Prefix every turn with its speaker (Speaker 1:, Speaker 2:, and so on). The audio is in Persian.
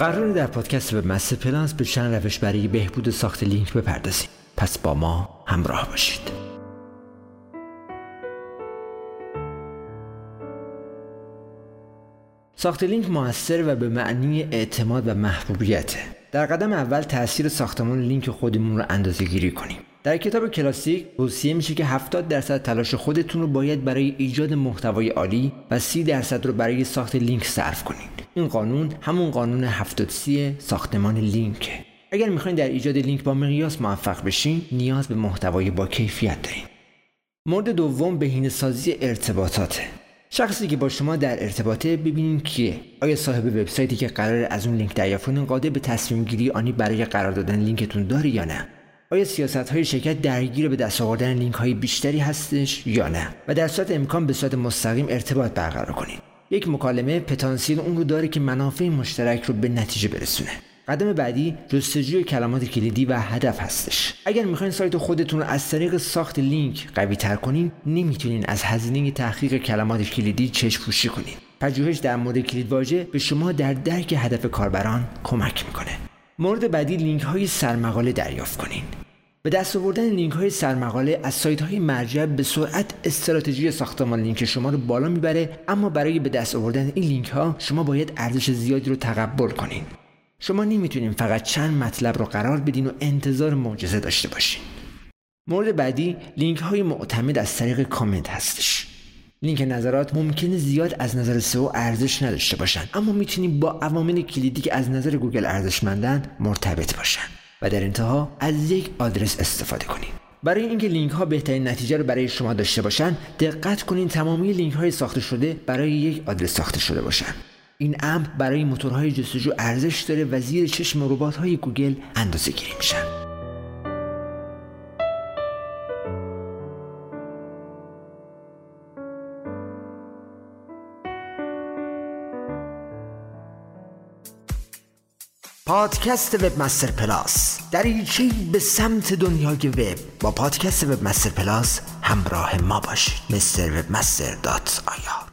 Speaker 1: قراره در پادکست Webmaster Plus به چند روش برای بهبود ساخت لینک بپردازیم پس با ما همراه باشید. ساخت لینک موثر و به معنی اعتماد و محبوبیته. در قدم اول تاثیر ساختمان لینک خودمون رو اندازه گیری کنیم. در کتاب کلاسیک توصیه میشه که 70 درصد تلاش خودتون رو باید برای ایجاد محتوای عالی و 30 درصد رو برای ساخت لینک صرف کنید. این قانون همون قانون 70 30 ساختمان لینکه. اگر می‌خواین در ایجاد لینک با مقیاس موفق بشین نیاز به محتوای با کیفیت دارین. مورد دوم بهینه سازی ارتباطاته. شخصی که با شما در ارتباطه ببینین کیه. آیا صاحب وبسایتی که قراره از اون لینک دریافت کنین قادر به تصمیم گیری آنی برای قرار دادن لینکتون داره یا نه؟ آیا سیاست های شرکت درگیر به دست آوردن لینک های بیشتری هستش یا نه؟ و در صورت امکان به صورت مستقیم ارتباط برقرار کنید. یک مکالمه پتانسیل اون رو داره که منافع مشترک رو به نتیجه برسونه. قدم بعدی جستجوی کلمات کلیدی و هدف هستش. اگر می‌خواین سایت خودتون رو از طریق ساخت لینک قوی تر کنین نمی‌تونین از هزینه تحقیق کلمات کلیدی چشم پوشی کنین. پژوهش در مورد کلید واژه به شما در درک هدف کاربران کمک می‌کنه. مورد بعدی لینک های سرمقاله دریافت کنین. به دست آوردن لینک های سرمقاله از سایت های مرجع به سرعت استراتژی ساختمان لینک شما رو بالا می‌بره اما برای به دست آوردن این لینک ها شما باید ارزش زیادی رو تقبل کنین. شما نمی‌تونین فقط چند مطلب رو قرار بدین و انتظار معجزه داشته باشین. مورد بعدی لینک های معتمد از طریق کامنت هستش. لینک نظرات ممکنه زیاد از نظر سئو ارزش نداشته باشن اما می‌تونیم با عوامل کلیدی که از نظر گوگل ارزشمندن مرتبط باشن. در انتها از یک آدرس استفاده کنید. برای اینکه لینک ها بهترین نتیجه رو برای شما داشته باشن دقت کنید تمامی لینک های ساخته شده برای یک آدرس ساخته شده باشن. این امر برای موتورهای جستجو ارزش داره و زیر چشم ربات های گوگل اندازه گیری میشن. پادکست وب مستر پلاس. دریچه به سمت دنیای وب. با پادکست وب مستر پلاس همراه ما باشید. مستر وب مستر dot ir.